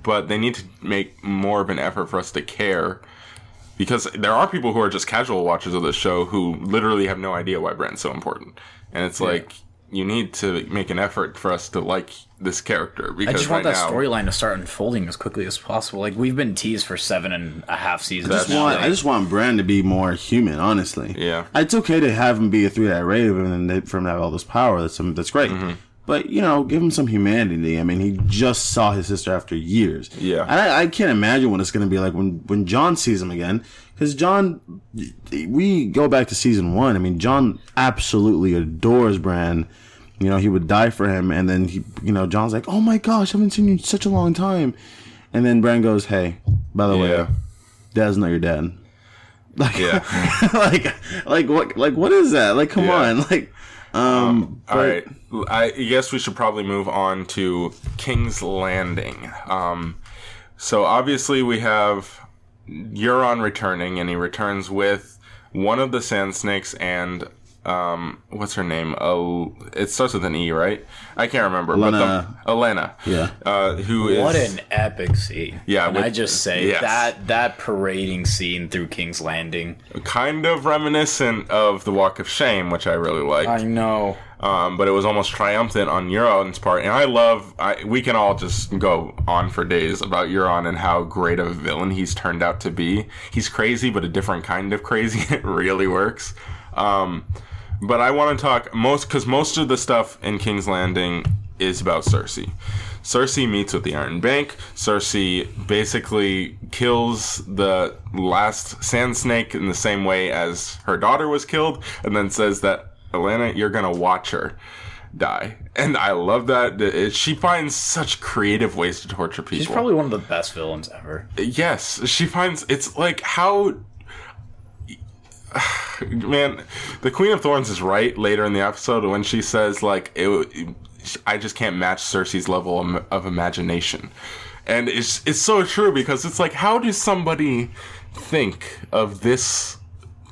but they need to make more of an effort for us to care because there are people who are just casual watchers of this show who literally have no idea why Bran's so important, and it's like you need to make an effort for us to like this character because I just want right that now, storyline to start unfolding as quickly as possible. Like we've been teased for seven and a half seasons. That's now. Want, I just want Bran to be more human, honestly. Yeah. it's okay to have him be a three-eyed raven and then for him have all this power. That's that's great. Mm-hmm. But you know, give him some humanity. I mean, he just saw his sister after years. Yeah. and I, I can't imagine what it's going to be like when when Jon sees him again. Because Jon, we go back to season one. I mean, Jon absolutely adores Bran. You know, he would die for him, and then he, you know, Jon's like, "Oh my gosh, I haven't seen you in such a long time," and then Bran goes, "Hey, by the way, Yeah. Dad's not your dad." (laughs) Like, Yeah. (laughs) like, like what, like what is that? Like, come Yeah. on, (laughs) like, um, All right, I guess we should probably move on to King's Landing. Um, so obviously we have Euron returning, and he returns with one of the Sand Snakes and um, what's her name? Oh, it starts with an E, right? I can't remember. Elena. But the, Elena. Yeah. Uh, who is What an epic scene! Yeah, and with- I just say yes. that that parading scene through King's Landing. kind of reminiscent of the Walk of Shame, which I really like. I know. um, but it was almost triumphant on Euron's part. And I love, I, we can all just go on for days about Euron and how great of a villain he's turned out to be. He's crazy, but a different kind of crazy. (laughs) it really works. Um, but I want to talk most, because most of the stuff in King's Landing is about Cersei. Cersei meets with the Iron Bank. Cersei basically kills the last Sand Snake in the same way as her daughter was killed, and then says that Atlanta, you're gonna watch her die. And I love that. She finds such creative ways to torture people. She's probably one of the best villains ever. yes. She finds it's like how. (laughs) Man, the Queen of Thorns is right later in the episode when she says like it, I just can't match Cersei's level of, of imagination, and it's it's so true because it's like how does somebody think of this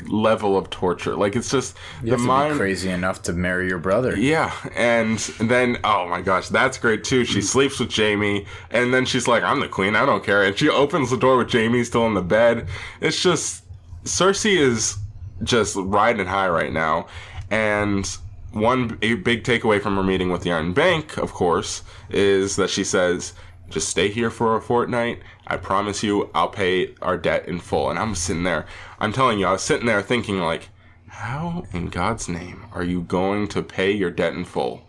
level of torture? Like it's just You the mind. crazy enough to marry your brother. Yeah, and then oh my gosh, that's great too. She mm. sleeps with Jaime, and then she's like, "I'm the queen, I don't care." And she opens the door with Jaime still in the bed. It's just Cersei is just riding high right now, and one a big takeaway from her meeting with the Iron Bank, of course, is that she says, "Just stay here for a fortnight. I promise you, I'll pay our debt in full." And I'm sitting there, I'm telling you, I was sitting there thinking like. How in God's name are you going to pay your debt in full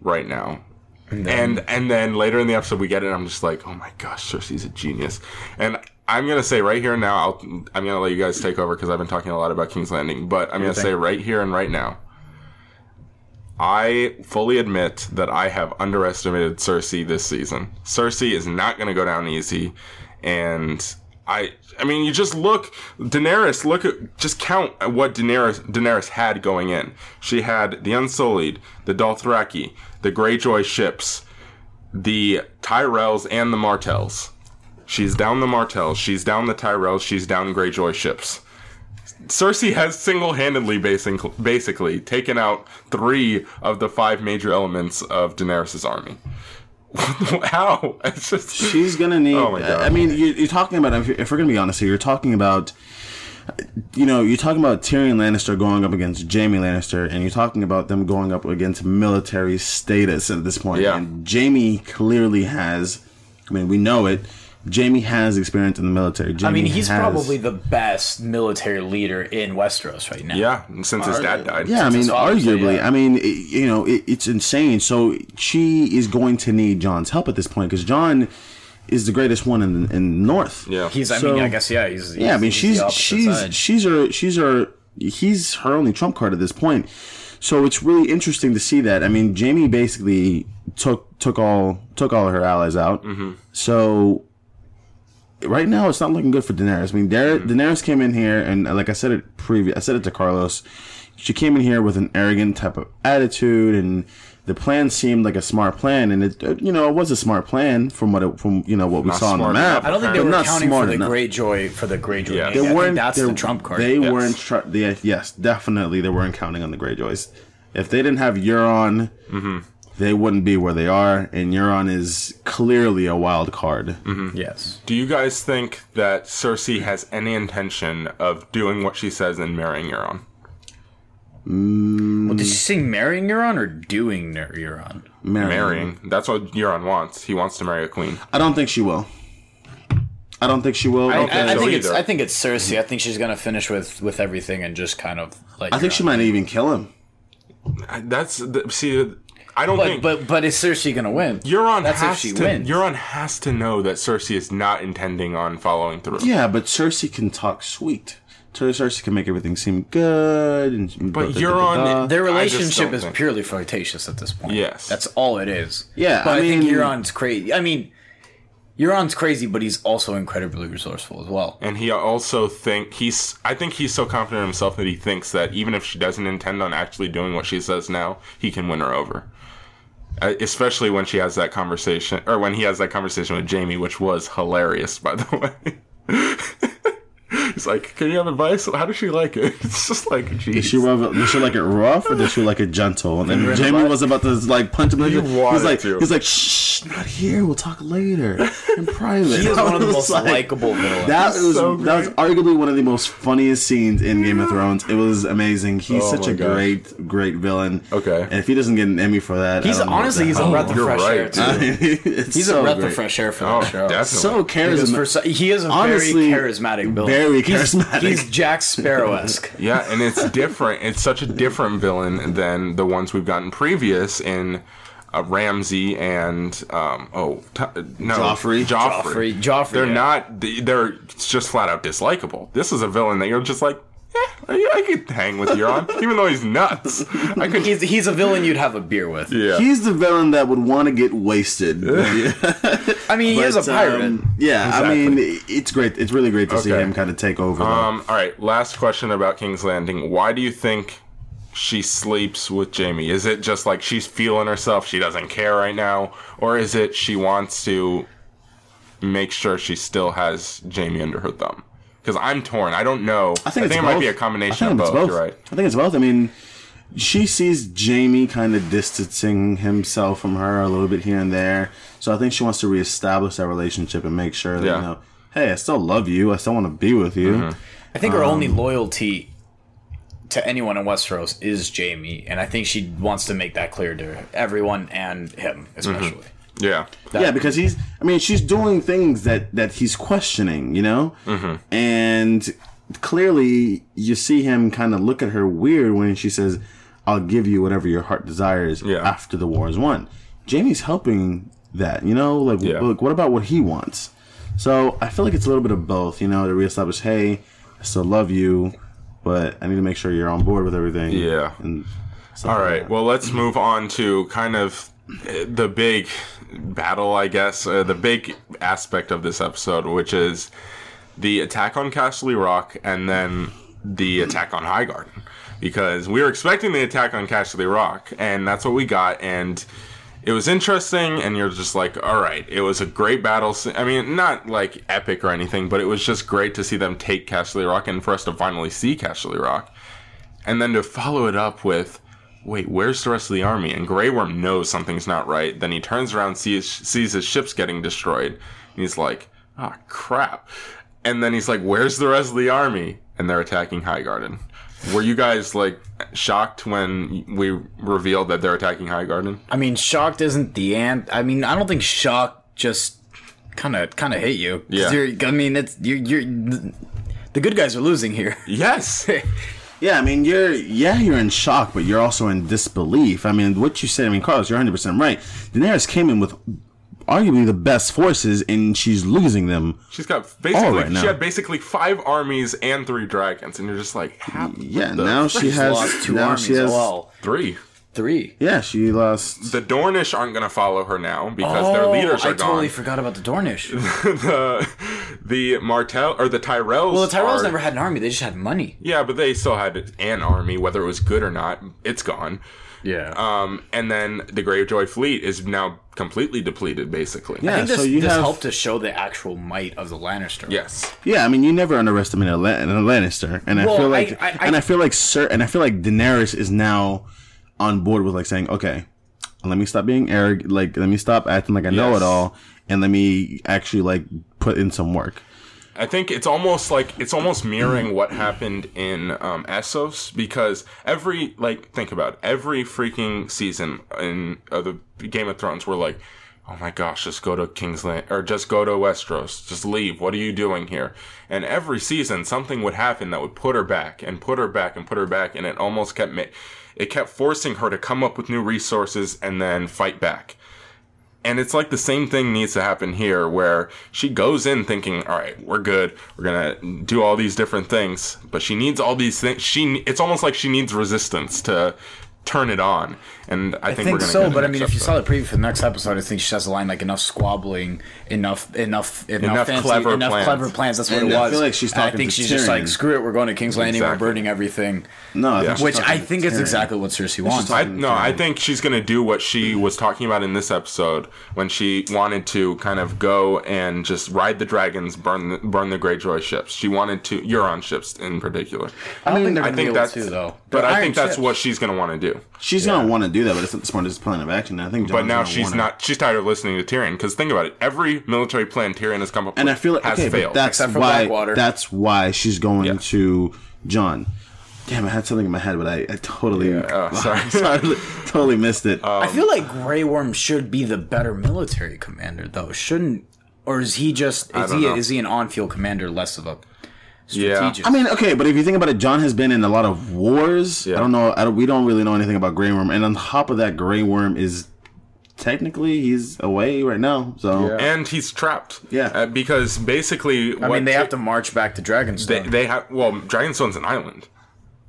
right now? And and then, later in the episode we get it and I'm just like, "Oh my gosh, Cersei's a genius." And I'm going to say right here and now, I'll, I'm going to let you guys take over cuz I've been talking a lot about King's Landing, but I'm going to say right here and right now, I fully admit that I have underestimated Cersei this season. Cersei is not going to go down easy, and I I mean, you just look Daenerys. Look at just count what Daenerys Daenerys had going in. She had the Unsullied, the Dothraki, the Greyjoy ships, the Tyrells and the Martells. She's down the Martells. She's down the Tyrells. She's down Greyjoy ships. Cersei has single-handedly basically, basically taken out three of the five major elements of Daenerys' army. (laughs) How? It's just She's gonna need. Oh my God. I mean, you're, you're talking about. If, if we're gonna be honest here, you're talking about. You know, you're talking about Tyrion Lannister going up against Jaime Lannister, and you're talking about them going up against military status at this point. Yeah. And Jaime clearly has. I mean, we know it. Jaime has experience in the military. Jaime I mean, he's has- probably the best military leader in Westeros right now. yeah. Since his dad died. Yeah, I mean, his father, arguably. yeah. I mean, it, you know, it, it's insane. So she is going to need Jon's help at this point because Jon is the greatest one in in the North. Yeah. He's. I So- mean, I guess yeah. He's. Yeah, I mean, he's she's she's side. she's her she's her he's her only trump card at this point. So it's really interesting to see that. I mean, Jaime basically took took all took all of her allies out. Mm-hmm. So right now, it's not looking good for Daenerys. I mean, Dar- Mm-hmm. Daenerys came in here, and uh, like I said it previous, I said it to Carlos. She came in here with an arrogant type of attitude, and the plan seemed like a smart plan, and it uh, you know it was a smart plan from what it, from you know what we Not saw on the map. enough, I don't think they but were not counting for smart the enough. Greyjoy for the Greyjoy. Yeah. They I weren't. that's the trump card. They Yes. weren't. Tr- they, yes, definitely, they weren't counting on the Greyjoys. If they didn't have Euron, Mm-hmm. They wouldn't be where they are. And Euron is clearly a wild card. Mm-hmm. yes. Do you guys think that Cersei has any intention of doing what she says and marrying Euron? Mm. Well, did she say marrying Euron or doing Ner- Euron? Marrying. Marrying. That's what Euron wants. He wants to marry a queen. I don't think she will. I don't think she will. I, don't think I, I think it's. I think it's Cersei. I think she's gonna finish with with everything and just kind of like. I think she might even kill him. That's the, see. I don't But think but but is Cersei gonna win? Euron That's if has she to. wins. Euron has to know that Cersei is not intending on following through. Yeah, but Cersei can talk sweet. Cersei can make everything seem good. And But Euron- Their I just relationship is think- purely flirtatious at this point. Yes. that's all it is. Yeah, but I I, think Euron's crazy. I mean, Euron's crazy, but he's also incredibly resourceful as well. And he also think he's. I think he's so confident in himself that he thinks that even if she doesn't intend on actually doing what she says now, he can win her over. Especially when she has that conversation, or when he has that conversation with Jaime, which was hilarious, by the (laughs) way. He's like, "Can you have advice? How does she like it?" (laughs) It's just like, Does geez. she, rough, does she like it rough or does she like it gentle? And then Jaime was about to like punch him. Like, he's wanted like, to. he's like, shh, not here. We'll talk later in (laughs) private. He is (laughs) one of the most like- likable villains. That was so that was arguably one of the most funniest scenes in Game of Thrones. It was amazing. He's Oh such a gosh. great, great villain. Okay. And if he doesn't get an Emmy for that, He's I don't honestly the he's a hell. breath of fresh right, air too. too. It's He's so a breath great. of fresh air for Oh, the show. definitely. So Because for charismatic. so- he is a Honestly, very charismatic villain. very He's- charismatic. He's, Jack Sparrow esque. (laughs) Yeah, and it's different. It's such a different villain than the ones we've gotten previous in uh, Ramsay and um, oh t- no Joffrey? Joffrey. Joffrey- Joffrey, They're yeah. not. They're just flat out dislikable. This is a villain that you're just like, yeah, I, I could hang with Euron, even though he's nuts. I could. He's, he's a villain you'd have a beer with. yeah. He's the villain that would want to get wasted. (laughs) I mean, he is a pirate. um, yeah, Exactly. I mean, it's great. It's really great to see him kind of take over. Um. All right. Last question about King's Landing. Why do you think she sleeps with Jaime? Is it just like she's feeling herself? She doesn't care right now, or is it she wants to make sure she still has Jaime under her thumb? Because I'm torn. I don't know. I think, it's it both. might be a combination of it's both. You're right. I think it's both. I mean, she sees Jaime kind of distancing himself from her a little bit here and there. So I think she wants to reestablish that relationship and make sure that Yeah. you know, hey, I still love you. I still want to be with you. Mm-hmm. I think her Um, only loyalty to anyone in Westeros is Jaime, and I think she wants to make that clear to everyone and him especially. Yeah. yeah, because he's. I mean, she's doing things that that he's questioning, you know, Mm-hmm. and clearly you see him kind of look at her weird when she says, "I'll give you whatever your heart desires Yeah. after the war is won." Jaime's helping that, you know, like, Yeah. look, what about what he wants? So I feel like it's a little bit of both, you know, to reestablish, hey, I still love you, but I need to make sure you're on board with everything. Yeah. And All like Well, let's move on to kind of the big battle, I guess, uh, the big aspect of this episode, which is the attack on Castle Rock and then the attack on Highgarden. Because we were expecting the attack on Castle Rock, and that's what we got. And it was interesting, and you're just like, all right, it was a great battle. I mean, not like epic or anything, but it was just great to see them take Castle Rock and for us to finally see Castle Rock, and then to follow it up with. Wait, where's the rest of the army? And Grey Worm knows something's not right. Then he turns around, sees sees his ships getting destroyed, and he's like, "Ah, crap!" And then he's like, "Where's the rest of the army?" And they're attacking Highgarden. Were you guys like shocked when we revealed that they're attacking Highgarden? I mean, shocked isn't the ant. I mean, I don't think shock just kind of kind of hit you. Yeah. I mean, it's you're, you're the good guys are losing here. Yes. (laughs) Yeah, I mean, you're yeah, you're in shock, but you're also in disbelief. I mean, what you said, I mean, Carlos, you're 100 percent right. Daenerys came in with arguably the best forces, and she's losing them. She's got basically All right now. she had basically five armies and three dragons, and you're just like, Yeah, now she has lost two now armies. she has oh, well, three. three. yeah, she lost. The Dornish aren't gonna follow her now because their oh, leaders Oh, are I totally forgot about the Dornish. (laughs) the the Martell or the Tyrells. well, the Tyrells are- never had an army; they just had money. Yeah, but they still had an army, whether it was good or not. It's gone. Yeah. Um, and then the Greyjoy fleet is now completely depleted, basically. Yeah, I think this, so you this have helped to show the actual might of the Lannister. Yes. yeah. I mean, you never underestimate a, Lan- a Lannister, and I feel like I- I- and I- I feel like Sir and I feel like Daenerys is now on board with like saying, okay, let me stop being arrogant, like let me stop acting like I know it all, and let me actually like put in some work. I think it's almost like it's almost mirroring what happened in um, Essos because every like think about it, every freaking season in uh, the Game of Thrones we're like, oh my gosh, just go to Kingsland or just go to Westeros, just leave. What are you doing here? And every season something would happen that would put her back and put her back and put her back, and it almost kept ma- it kept forcing her to come up with new resources and then fight back. And it's like the same thing needs to happen here, where she goes in thinking, "All right, we're good. We're gonna do all these different things," but she needs all these things. She, it's almost like she needs resistance to turn it on. And I, I think, think we're so, but I next mean, if you saw the preview for the next episode, I think she has a line like enough squabbling, enough, enough, enough, Enough fancy, clever enough plans. clever plans. That's what And it I was. feel like she's And I think to she's just like, screw it, we're going to King's Landing, Exactly. we're burning everything. No, I Yeah. Which I think is exactly what Cersei wants. I, no, I think she's gonna do what she was talking about in this episode when she wanted to kind of go and just ride the dragons, burn the, burn the Greyjoy ships. She wanted to Euron ships in particular. I don't think they're I gonna think that's to though. but They're I think that's ships. what she's gonna want to do. She's gonna want to do that, but it's not the smartest plan of action. I think. But now she's wanna- not. She's tired of listening to Tyrion. Because think about it, every military plan Tyrion has come up And with I feel like has okay, failed. that's Except why. Blackwater. That's why she's going Yeah. to Jon. Damn, I had something in my head, but I, I totally, Oh, (laughs) sorry. (laughs) sorry, totally missed it. Um, I feel like Grey Worm should be the better military commander, though. Shouldn't, or is he just is he know. is he an on-field commander, less of a Yeah. I mean, okay, but if you think about it, Jon has been in a lot of wars. Yeah. I don't know. I don't, we don't really know anything about Grey Worm, and on top of that, Grey Worm is technically he's away right now. So and he's trapped. Yeah. Uh, because basically, I mean, they have to march back to Dragonstone. They, they have. Well, Dragonstone's an island.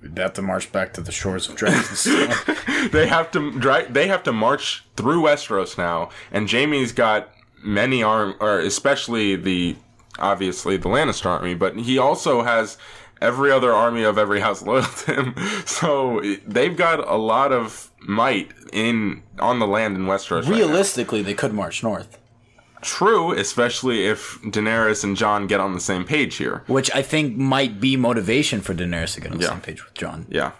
They have to march back to the shores of Dragonstone. (laughs) They have to. dra- They have to march through Westeros now, and Jaime's got many arm, or especially the obviously the Lannister army, but he also has every other army of every house (laughs) loyal to him. So they've got a lot of might in on the land in Westeros. right. Realistically, they could march north, True, especially if Daenerys and Jon get on the same page here. which I think might be motivation for Daenerys to get on the Yeah. same page with Jon. Yeah.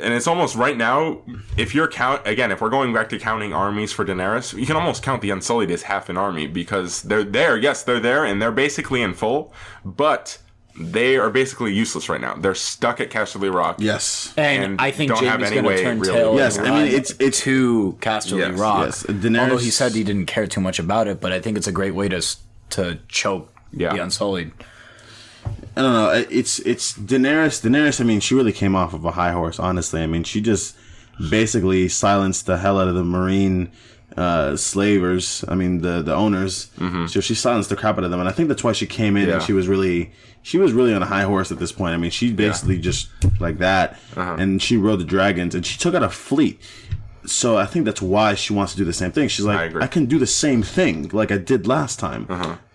And it's almost right now, if you're count again, if we're going back to counting armies for Daenerys, you can almost count the Unsullied as half an army because they're there. Yes, they're there and they're basically in full, but they are basically useless right now. They're stuck at Casterly Rock. yes, And, And I think don't have Jaime's any going way to turn really- tail. Yes, I mean, it's- it's- to Casterly Yes, Rock. yes. Daenerys- Although he said he didn't care too much about it, but I think it's a great way to to choke Yeah. the Unsullied. I don't know. It's it's Daenerys. Daenerys. I mean, she really came off of a high horse. Honestly, I mean, she just basically silenced the hell out of the Meereen uh, slavers. I mean, the the owners. So she silenced the crap out of them, and I think that's why she came in Mm-hmm. Yeah. and she was really she was really on a high horse at this point. I mean, she basically just like that, Uh-huh. and she rode the dragons, and she took out a fleet. So I think that's why she wants to do the same thing. She's like, I I, can do the same thing like I did last time.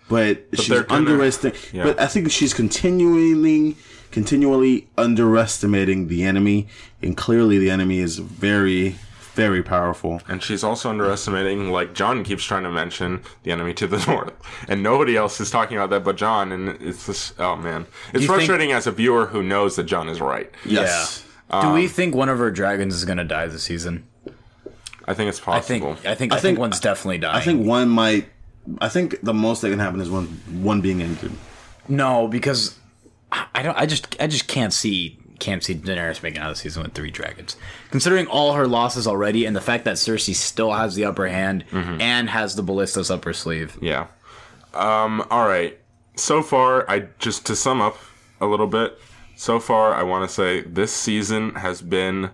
But, she's underestimating. Yeah. But I think she's continually, continually underestimating the enemy, and clearly the enemy is very very powerful. And she's also underestimating, like Jon keeps trying to mention, the enemy to the (laughs) north, and nobody else is talking about that but Jon. And it's just, oh man, it's you think- frustrating as a viewer who knows that Jon is right. Yes. Yeah. Do we um, think one of our dragons is gonna die this season? I think it's I think. possible. I think. I, I think, think- one's definitely dying. I think one might. I think the most that can happen is one one being injured. no, because I I don't. I just. I just can't see. Can't see Daenerys making out of the season with three dragons. Considering all her losses already, and the fact that Cersei still has the upper hand and has the ballistas up her sleeve. Yeah. Um, all right. So far, I just to sum up a little bit. So far, I want to say this season has been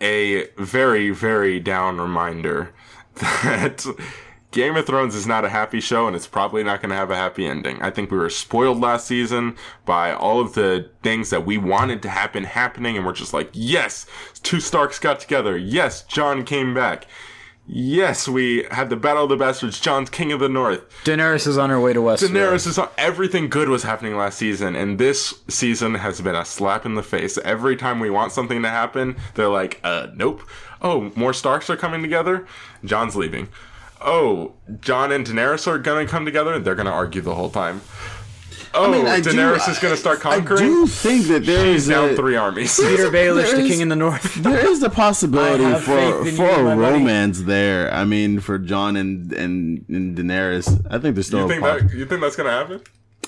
a very, very down reminder (laughs) that Game of Thrones is not a happy show and it's probably not going to have a happy ending. I think we were spoiled last season by all of the things that we wanted to happen happening, and we're just like, yes, two Starks got together. Yes, Jon came back. Yes, we had the Battle of the Bastards. Jon's King of the North. Daenerys is on her way to Westeros. Daenerys is on, everything good was happening last season, and this season has been a slap in the face. Every time we want something to happen, they're like, uh, nope. Oh, more Starks are coming together. Jon's leaving. Oh, Jon and Daenerys are gonna come together. And they're gonna argue the whole time. Oh, I do- Daenerys is gonna start conquering. I do think that there She's is down a, three armies. (laughs) Petyr Baelish, There the king in the north. (laughs) there is a possibility for for a my buddy. romance there. I mean, for Jon and and, and Daenerys, I think there's still you a think that? You think that's gonna happen?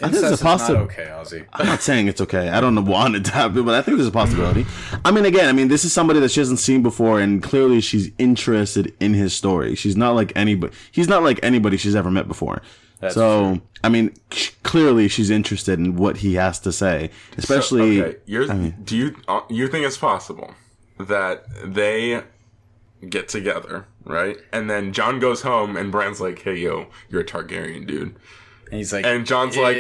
I think there's a possibility. okay, Ozzy. I'm not saying it's okay. I don't want it to happen, but I think there's a possibility. I mean, again, I mean, this is somebody that she hasn't seen before, and clearly she's interested in his story. She's not like anybody. He's not like anybody she's ever met before. so, I mean, clearly she's interested in what he has to say, especially. okay, you're, do you uh, you think it's possible that they get together, right? And then Jon goes home, and Bran's like, "Hey, yo, you're a Targaryen, dude." And he's like, And Jon's like,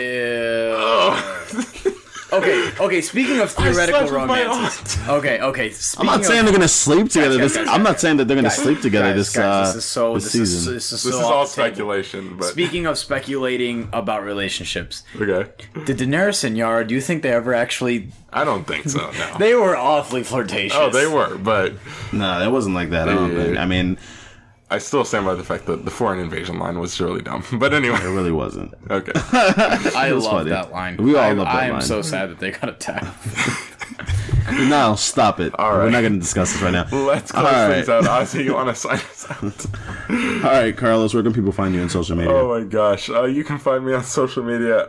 okay, okay. Speaking of (laughs) theoretical slept romances, okay, okay. I'm Speaking not saying of, they're gonna sleep together. guys, this, guys, I'm not saying that they're gonna guys, sleep together guys, this guys, uh, this is so this this season. is this is so This is all speculation, but Speaking of speculating about relationships, okay. did Daenerys and Yara? Do you think they ever actually? I don't think so. No. (laughs) They were awfully flirtatious. oh, they were, but no, it wasn't like that. I don't Yeah. think. I mean, I still stand by the fact that the foreign invasion line was really dumb. (laughs) But anyway, it really wasn't. okay. (laughs) I love funny. that line. We all I, love that I am line. so sad that they got attacked. (laughs) No, stop it. All We're not going to discuss this right now. Let's close All things right. out. Ozzy, you want to sign us out? All right, Carlos, where can people find you on social media? Oh my gosh. Uh, you can find me on social media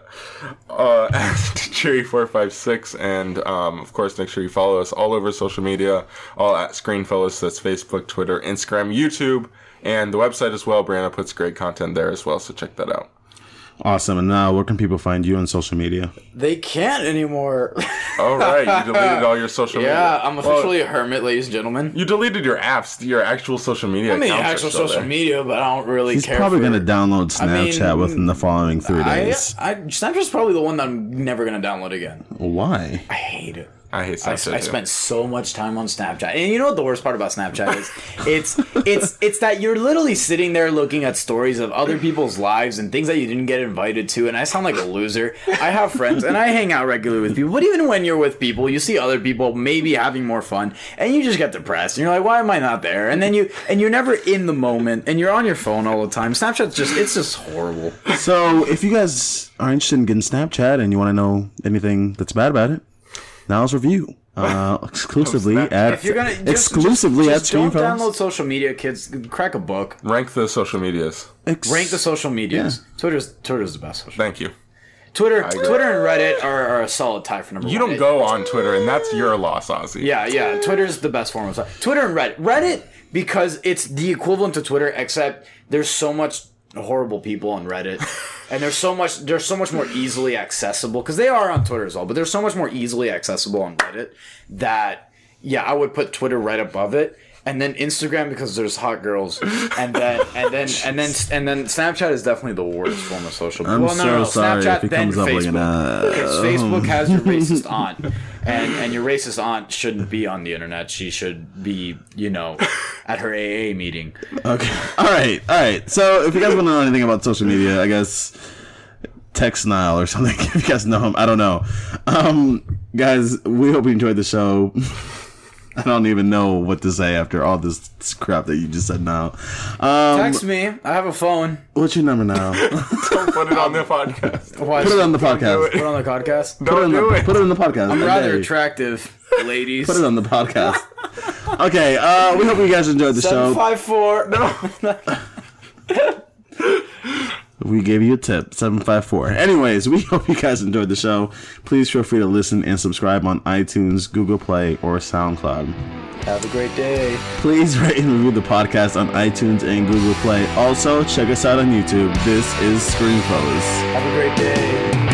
uh, at Cherry456. And um, of course, make sure you follow us all over social media, all at Screenfellas. That's Facebook, Twitter, Instagram, YouTube, and the website as well. Brianna puts great content there as well, so check that out. Awesome. And now, where can people find you on social media? they can't anymore. (laughs) All right. You deleted all your social media. yeah, I'm Well, officially a hermit, ladies and gentlemen. you deleted your apps, your actual social media. I mean, accounts are actual still social there. media, but I don't really He's care. probably going to download mean, Snapchat within the following three I, days. I Snapchat's probably the one that I'm never gonna download again. Why? I hate it. I hate Snapchat. I too. spent so much time on Snapchat, and you know what the worst part about Snapchat is? (laughs) It's it's it's that you're literally sitting there looking at stories of other people's lives and things that you didn't get invited to, and I sound like a loser. I have friends and I hang out regularly with people, but even when you're with people, you see other people maybe having more fun, and you just get depressed, and you're like, why am I not there? And then you and you're never in the moment, and you're on your phone all the time. Snapchat's just it's just horrible. So, if you guys are interested in getting Snapchat and you want to know anything that's bad about it, now's review. (laughs) Uh, exclusively Snapchat. at If you're gonna just, exclusively just, at don't Screenfellas. download social media, kids. Crack a book. Rank the social medias. Ex- Rank the social medias. Twitter's Twitter's the best. Social. Thank you. Twitter, Twitter, and Reddit are, are a solid tie for number You one. don't go on Twitter, and that's your loss, Ozzy. Yeah, yeah. Twitter's the best form of Twitter and Reddit. Reddit because it's the equivalent to Twitter, except there's so much horrible people on Reddit, and there's so much they're so much more easily accessible because they are on Twitter as well, but they're so much more easily accessible on Reddit that yeah, I would put Twitter right above it. And then Instagram because there's hot girls, and then (laughs) and then and then and then Snapchat is definitely the worst form of social. I'm well, no, so no, no, sorry Snapchat if it then comes up like Facebook. uh, Because Facebook has your racist (laughs) aunt, and and your racist aunt shouldn't be on the internet. She should be, you know, at her AA meeting. Okay. All right. All right. So, if you guys want to know anything about social media, I guess text Nile or something. (laughs) If you guys know him, I don't know. Um, guys, we hope you enjoyed the show. I don't even know what to say after all this crap that you just said now. Um, Text me. I have a phone. what's your number now? (laughs) Don't put it on the podcast. Why Put it on the podcast. Put it on the podcast. Put it Don't on do the, it. put it on the podcast. I'm rather Okay. attractive, ladies. Put it on the podcast. okay, uh, we hope you guys enjoyed the Seven show. five four. No. (laughs) (laughs) We gave you a tip, 754. Anyways, we (laughs) hope you guys enjoyed the show. Please feel free to listen and subscribe on iTunes, Google Play, or SoundCloud. Have a great day. Please rate and review the podcast on iTunes and Google Play. Also, check us out on YouTube. This is screen Screenfellas. Have a great day.